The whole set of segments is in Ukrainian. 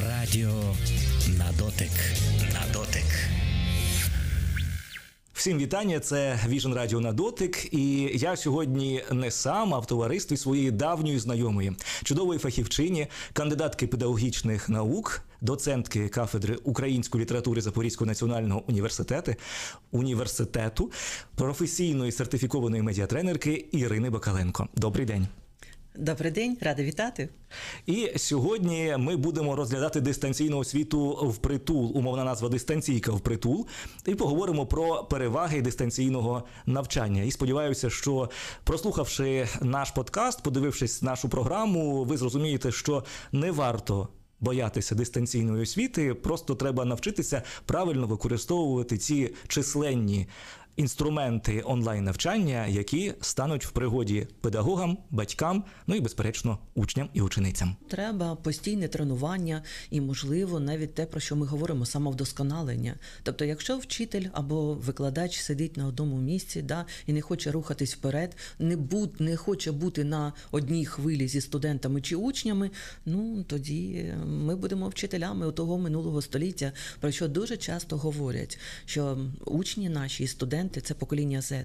Радіо на дотик. На дотик. Всім вітання. Це Vision Radio на дотик. І я сьогодні не сам, а в товаристві своєї давньої знайомої, чудової фахівчині, кандидатки педагогічних наук, доцентки кафедри української літератури Запорізького національного університету, університету, професійної сертифікованої медіатренерки Ірини Бакаленко. Добрий день. Добрий день, рада вітати. І сьогодні ми будемо розглядати дистанційну освіту притул, умовна назва дистанційка в притул, і поговоримо про переваги дистанційного навчання. І сподіваюся, що прослухавши наш подкаст, подивившись нашу програму, ви зрозумієте, що не варто. Боятися дистанційної освіти, просто треба навчитися правильно використовувати ці численні інструменти онлайн навчання, які стануть в пригоді педагогам, батькам, ну і безперечно учням і ученицям. Треба постійне тренування і, можливо, навіть те, про що ми говоримо, самовдосконалення. Тобто, якщо вчитель або викладач сидить на одному місці, да і не хоче рухатись вперед, не будь, не хоче бути на одній хвилі зі студентами чи учнями, ну тоді ми будемо вчителями того минулого століття, про що дуже часто говорять, що учні наші і студенти це покоління Z,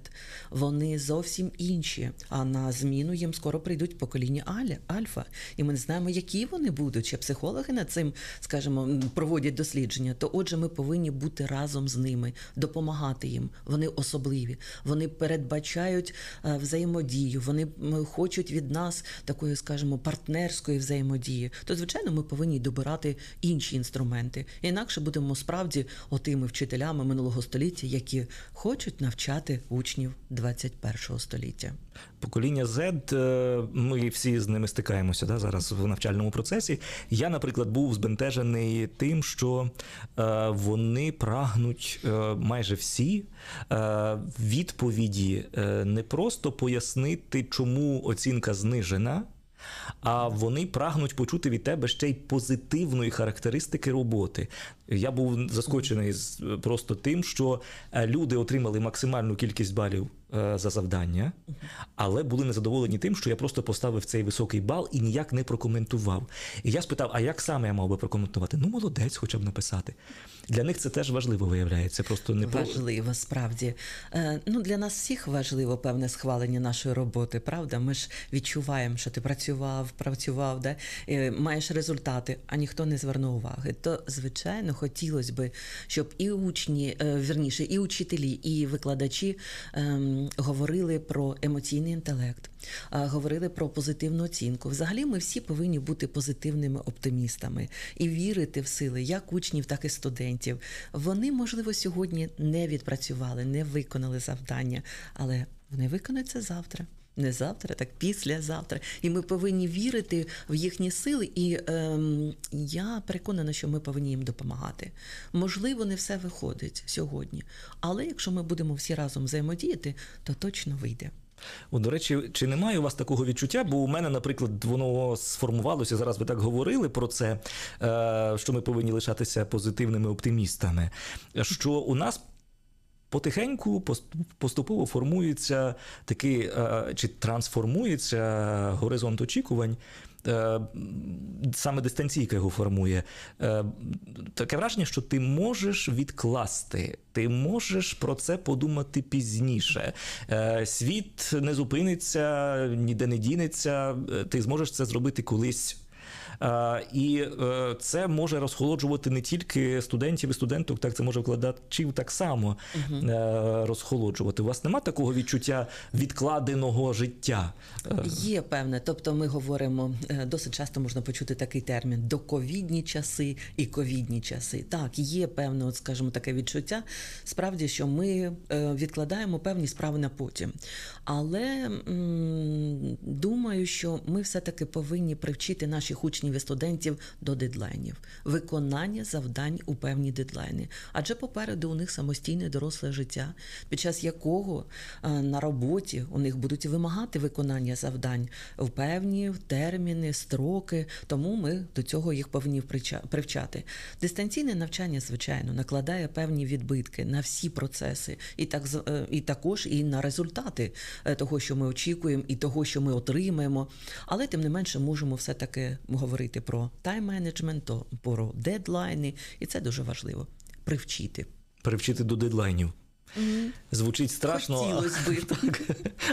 вони зовсім інші. А на зміну їм скоро прийдуть покоління Аля, Альфа. І ми не знаємо, які вони будуть. Чи психологи над цим, скажімо, проводять дослідження. То, отже, ми повинні бути разом з ними, допомагати їм. Вони особливі, вони передбачають е, взаємодію, вони хочуть від нас такої, скажімо, партнерської взаємодії. То, звичайно, ми повинні добирати інші інструменти. Інакше будемо справді отими вчителями минулого століття, які хочуть хочуть навчати учнів 21 століття. Покоління Z, е, ми всі з ними стикаємося да, зараз в навчальному процесі. Я, наприклад, був збентежений тим, що е, вони прагнуть е, майже всі відповіді не просто пояснити, чому оцінка знижена. А вони прагнуть почути від тебе ще й позитивної характеристики роботи. Я був заскочений просто тим, що люди отримали максимальну кількість балів Е, за завдання, але були незадоволені тим, що я просто поставив цей високий бал і ніяк не прокоментував. І я спитав, а як саме я мав би прокоментувати? Ну, молодець, хоча б написати. Для них це теж важливо виявляється. Просто не важливо, справді. Е, ну, Для нас всіх важливо певне схвалення нашої роботи, правда? Ми ж відчуваємо, що ти працював, працював, да? Е, маєш результати, а ніхто не звернув уваги. То, звичайно, хотілося б, щоб і учні, вірніше, і учителі, і викладачі. Ем, говорили про емоційний інтелект, говорили про позитивну оцінку. Взагалі, ми всі повинні бути позитивними оптимістами і вірити в сили як учнів, так і студентів. Вони, можливо, сьогодні не відпрацювали, не виконали завдання, але вони виконаються завтра. Не завтра, так післязавтра. І ми повинні вірити в їхні сили. І ем, я переконана, що ми повинні їм допомагати. Можливо, не все виходить сьогодні, але якщо ми будемо всі разом взаємодіяти, то точно вийде. О, До речі, чи немає у вас такого відчуття? Бо у мене, наприклад, воно сформувалося. Зараз ви так говорили про це, е, що ми повинні лишатися позитивними оптимістами. Що у нас потихеньку поступово формується такий е, чи трансформується горизонт очікувань. Е, саме дистанційка його формує. Е, таке враження, що ти можеш відкласти, ти можеш про це подумати пізніше. Світ не зупиниться, ніде не дінеться, ти зможеш це зробити колись. І е, це може розхолоджувати не тільки студентів і студенток, так це може вкладачів так само угу. розхолоджувати. У вас нема такого відчуття відкладеного життя? Е. Є певне. Тобто, ми говоримо досить часто можна почути такий термін доковідні часи і ковідні часи. Так, є певне, от скажімо, таке відчуття. Справді, що ми відкладаємо певні справи на потім. Але м- думаю, що ми все-таки повинні привчити наших учнів учнів і студентів до дедлайнів, виконання завдань у певні дедлайни. Адже попереду у них самостійне доросле життя, під час якого е, на роботі у них будуть вимагати виконання завдань в певні терміни, строки. Тому ми до цього їх повинні привчати. Дистанційне навчання, звичайно, накладає певні відбитки на всі процеси, і так е, і також і на результати е, того, що ми очікуємо, і того, що ми отримаємо. Але тим не менше можемо все-таки говорити про тайм-менеджмент, про дедлайни, і це дуже важливо привчити. Привчити до дедлайнів. Звучить страшно, Хотілось би. так.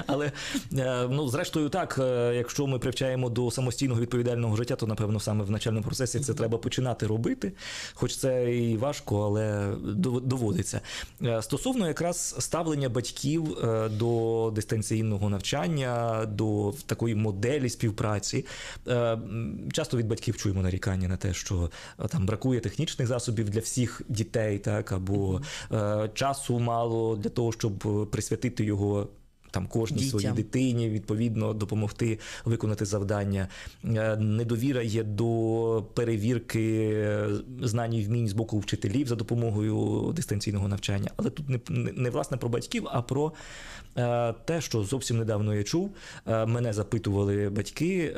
але е, ну, зрештою, так, е, якщо ми привчаємо до самостійного відповідального життя, то напевно саме в навчальному процесі це треба починати робити. Хоч це і важко, але доводиться. Е, Стосовно якраз ставлення батьків до дистанційного навчання, до такої моделі співпраці, часто від батьків чуємо нарікання на те, що там бракує технічних засобів для всіх дітей, так або е, часу мало для того, щоб е, присвятити його. Там кожній Дітям. своїй дитині відповідно допомогти виконати завдання. Е, Недовіра є до перевірки е, знань і вмінь з боку вчителів за допомогою дистанційного навчання. Але тут не, не, не власне про батьків, а про те, що зовсім недавно я чув. Мене запитували батьки.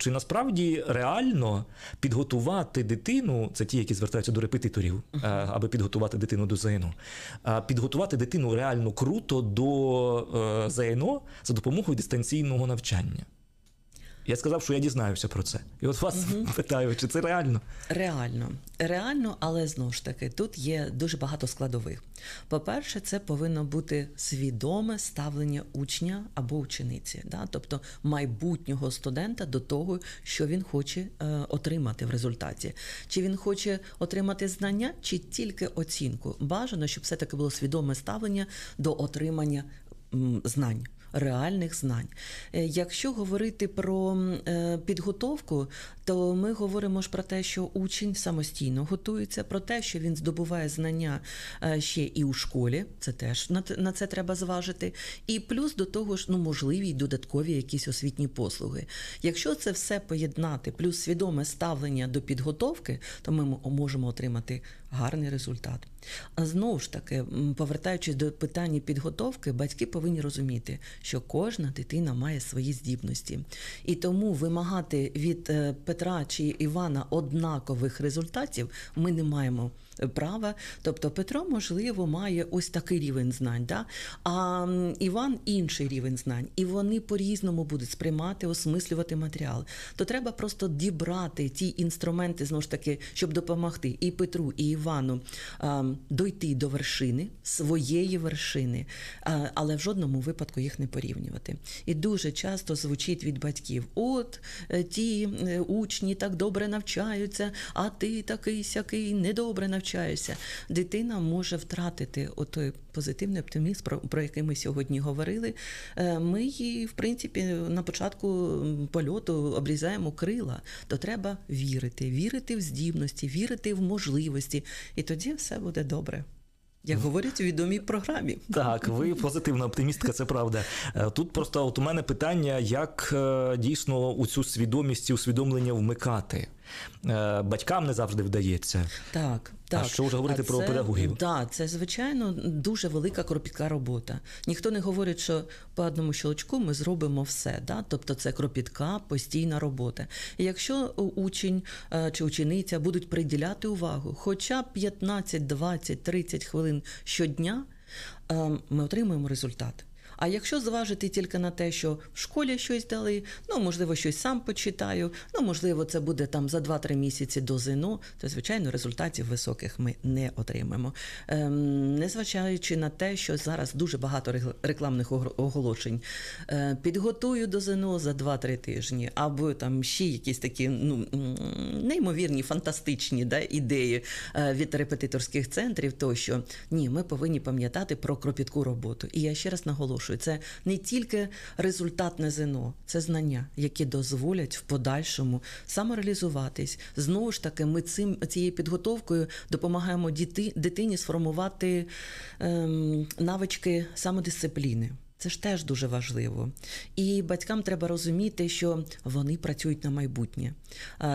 Е, Чи насправді реально підготувати дитину, це ті, які звертаються до репетиторів, е, аби підготувати дитину до ЗНО, підготувати дитину реально круто до е, ЗНО за допомогою дистанційного навчання? Я сказав, що я дізнаюся про це. І от вас питаю, чи це реально? Реально, реально, але знову ж таки, тут є дуже багато складових. По-перше, це повинно бути свідоме ставлення учня або учениці, да? тобто майбутнього студента до того, що він хоче е, отримати в результаті. Чи він хоче отримати знання, чи тільки оцінку. Бажано, щоб все-таки було свідоме ставлення до отримання м, знань. Реальних знань. Е, Якщо говорити про е, підготовку, то ми говоримо ж про те, що учень самостійно готується, про те, що він здобуває знання е, ще і у школі. Це теж на, це треба зважити. І плюс до того ж, ну можливі додаткові якісь освітні послуги. Якщо це все поєднати, плюс свідоме ставлення до підготовки, то ми можемо отримати гарний результат. А знову ж таки, повертаючись до питання підготовки, батьки повинні розуміти, що кожна дитина має свої здібності, і тому вимагати від е, Петра чи Івана однакових результатів ми не маємо права. Тобто Петро, можливо, має ось такий рівень знань, да? а Іван інший рівень знань, і вони по-різному будуть сприймати, осмислювати матеріал. То треба просто дібрати ті інструменти, знову ж таки, щоб допомогти і Петру, і Івану а, дойти до вершини, своєї вершини, але в жодному випадку їх не порівнювати. І дуже часто звучить від батьків: от е, ті е, учні так добре навчаються, а ти такий сякий недобре навчаєшся. Дитина може втратити отой позитивний оптимізм, про, який ми сьогодні говорили. Е, Ми її, в принципі, на початку польоту обрізаємо крила. То треба вірити, вірити в здібності, вірити в можливості, і тоді все буде добре. Як говорять у відомій програмі. Так, ви позитивна оптимістка, це правда. Е, Тут просто от у мене питання, як е, дійсно у цю свідомість і усвідомлення вмикати. Е, Батькам не завжди вдається. Так, так. що вже говорити А про це, педагогів? Так, це звичайно дуже велика кропітка робота. Ніхто не говорить, що по одному щелчку ми зробимо все. Да? Тобто це кропітка, постійна робота. І якщо учень е, чи учениця будуть приділяти увагу, хоча б 15, 20, 30 хвилин щодня, е, ми отримуємо результат. А якщо зважити тільки на те, що в школі щось дали, ну можливо, щось сам почитаю, ну можливо, це буде там за 2-3 місяці до ЗНО, то звичайно результатів високих ми не отримаємо. Ем, незважаючи на те, що зараз дуже багато рекламних оголошень. Е, підготую до ЗНО за 2-3 тижні, або там ще якісь такі ну неймовірні, фантастичні да, ідеї е, від репетиторських центрів, тощо ні, ми повинні пам'ятати про кропітку роботу. І я ще раз наголошую, це не тільки результат на ЗНО, це знання, які дозволять в подальшому самореалізуватись. Знову ж таки, ми цим цією підготовкою допомагаємо діти, дитині сформувати ем, навички самодисципліни. Це ж теж дуже важливо. І батькам треба розуміти, що вони працюють на майбутнє.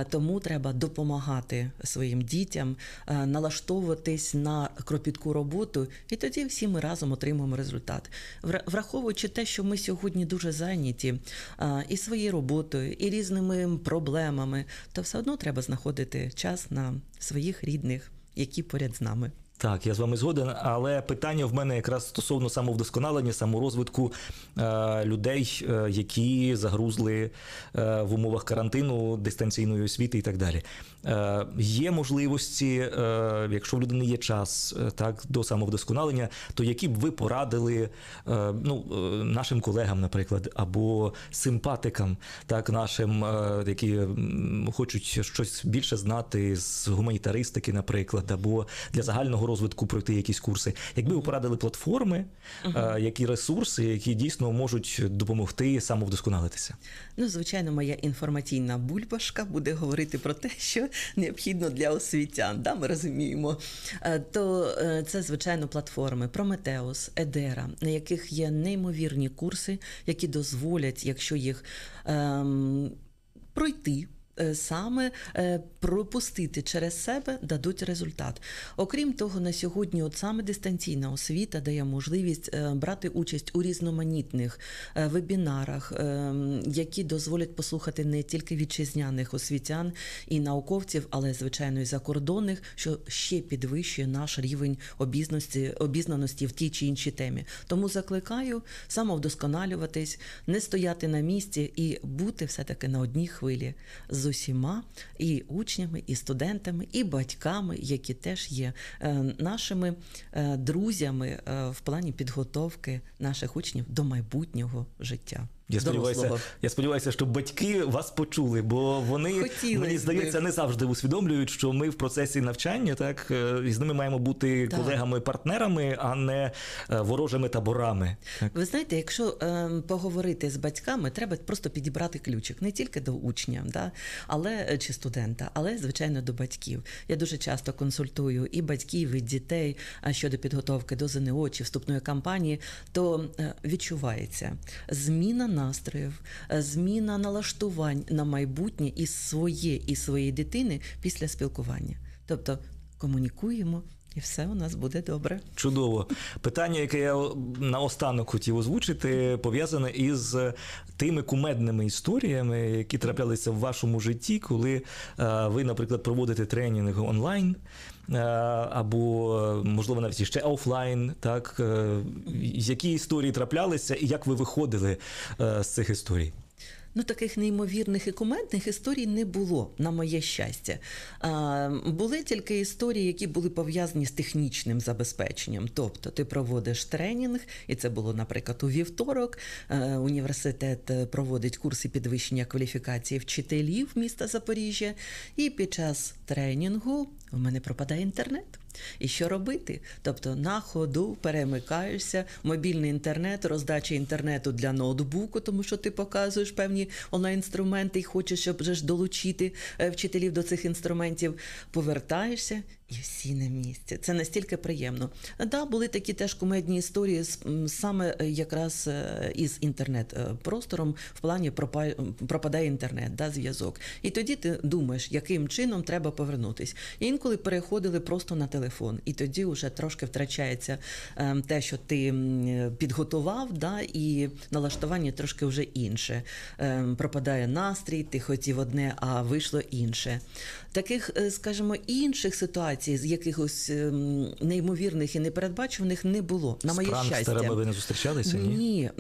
Тому треба допомагати своїм дітям налаштовуватись на кропітку роботу, і тоді всі ми разом отримуємо результат. Враховуючи те, що ми сьогодні дуже зайняті і своєю роботою, і різними проблемами, то все одно треба знаходити час на своїх рідних, які поряд з нами. Так, я з вами згоден, але питання в мене якраз стосовно самовдосконалення, саморозвитку е, людей, е, які загрузли е, в умовах карантину, дистанційної освіти і так далі. Е, є можливості, е, якщо в людини є час е, так, до самовдосконалення, то які б ви порадили е, ну, е, нашим колегам, наприклад, або симпатикам, так, нашим, е, які хочуть щось більше знати з гуманітаристики, наприклад, або для загального розвитку пройти якісь курси. Якби ви порадили платформи, е, які ресурси, які дійсно можуть допомогти самовдосконалитися? Ну, звичайно, моя інформаційна бульбашка буде говорити про те, що необхідно для освітян. Да, ми розуміємо. Е, То е, це, звичайно, платформи Прометеус, Едера, на яких є неймовірні курси, які дозволять, якщо їх ем, пройти. Е, Саме е, пропустити через себе дадуть результат. Окрім того, на сьогодні, от саме дистанційна освіта дає можливість е, брати участь у різноманітних вебінарах, які дозволять послухати не тільки вітчизняних освітян і науковців, але звичайно і закордонних, що ще підвищує наш рівень обізнаності, обізнаності в тій чи іншій темі. Тому закликаю самовдосконалюватись, не стояти на місці і бути все-таки на одній хвилі з усіма і учнями, і студентами, і батьками, які теж є е, нашими е, друзями е, в плані підготовки наших учнів до майбутнього життя. Я сподіваюся, я сподіваюся, що батьки вас почули, бо вони Хотілось мені здається не завжди усвідомлюють, що ми в процесі навчання, так е, і з ними маємо бути Так. колегами-партнерами, а не е, ворожими таборами. Так. Ви знаєте, якщо е, поговорити з батьками, треба просто підібрати ключик не тільки до учня, да, але е, чи студента, але звичайно до батьків. Я дуже часто консультую і батьків, і дітей щодо підготовки до ЗНО чи вступної кампанії, то відчувається зміна настроїв, е, зміна налаштувань на майбутнє і своє, і своєї дитини після спілкування. Тобто комунікуємо, і все у нас буде добре. Чудово. Питання, яке я наостанок хотів озвучити, пов'язане із тими кумедними історіями, які траплялися в вашому житті, коли е, ви, наприклад, проводите тренінг онлайн. е, Або, можливо, навіть ще офлайн, так е, які історії траплялися, і як ви виходили з цих історій? Ну, таких неймовірних і кумедних історій не було, на моє щастя. А, були тільки історії, які були пов'язані з технічним забезпеченням. Тобто ти проводиш тренінг, і це було, наприклад, у вівторок. Е, Університет е, проводить курси підвищення кваліфікації вчителів міста Запоріжжя. І під час тренінгу у мене пропадає інтернет. І що робити? Тобто на ходу перемикаєшся, мобільний інтернет, роздача інтернету для ноутбуку, тому що ти показуєш певні онлайн-інструменти і хочеш, щоб вже ж долучити е, вчителів до цих інструментів. Повертаєшся і всі на місці. Це настільки приємно. Да, були такі теж кумедні історії саме е, якраз е, із інтернет-простором в плані пропа- пропадає інтернет, да, зв'язок. І тоді ти думаєш, яким чином треба повернутись. Інколи переходили просто на телефон, і тоді вже трошки втрачається е, те, що ти підготував, да, і налаштування трошки вже інше. Е, пропадає настрій, ти хотів одне, а вийшло інше. Таких, е, скажімо, інших ситуацій, з якихось ем, неймовірних і непередбачуваних не було. На моє пранкстерами щастя. ви не зустрічалися? Ні? Ні,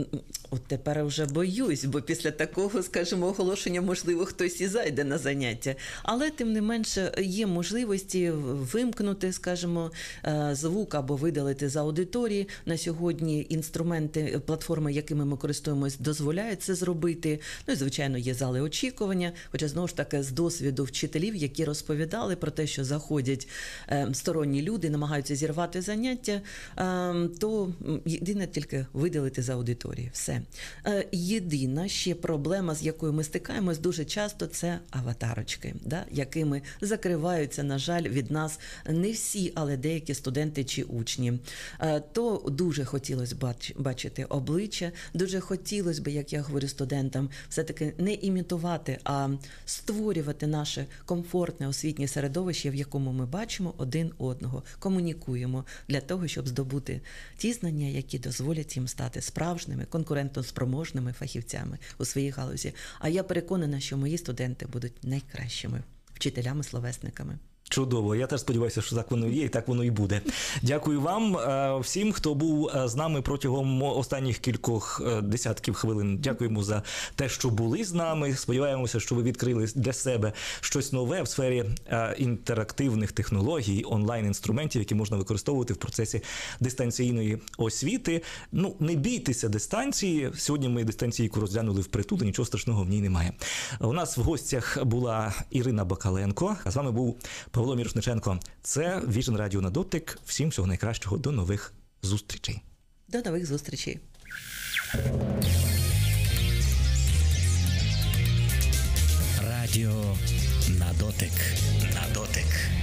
от тепер вже боюсь, бо після такого, скажімо, оголошення, можливо, хтось і зайде на заняття. Але тим не менше є можливості вимкнути, скажімо, е, звук або видалити з аудиторії. На сьогодні інструменти, платформи, якими ми користуємось, дозволяють це зробити. Ну і звичайно, є зали очікування. Хоча знову ж таки з досвіду вчителів, які розповідали про те, що заходять е, сторонні люди, намагаються зірвати заняття, е, то єдине тільки видалити з аудиторії. Все. Е, Єдина ще проблема, з якою ми стикаємось дуже часто, це аватарочки, да, якими закриваються, на жаль, від нас не всі, але деякі студенти чи учні. Е, То дуже хотілося бач- бачити обличчя, дуже хотілося б, як я говорю студентам, все-таки не імітувати, а створювати наше комфортне освітнє середовище, в якому ми бачимо один одного, комунікуємо для того, щоб здобути ті знання, які дозволять їм стати справжніми, конкурентоспроможними фахівцями у своїй галузі. А я переконана, що мої студенти будуть найкращими вчителями-словесниками. Чудово, я теж сподіваюся, що так воно є, і так воно і буде. Дякую вам е, всім, хто був е, з нами протягом останніх кількох е, десятків хвилин. Дякуємо за те, що були з нами. Сподіваємося, що ви відкрили для себе щось нове в сфері інтерактивних технологій, онлайн інструментів, які можна використовувати в процесі дистанційної освіти. Ну не бійтеся дистанції. Сьогодні ми дистанційку розглянули впритул, і нічого страшного в ній немає. У нас в гостях була Ірина Бакаленко. А з вами був Павло Мірошниченко. Це Vision Radio на дотик. Всім всього найкращого. До нових зустрічей. До нових зустрічей. Радіо на дотик. На дотик.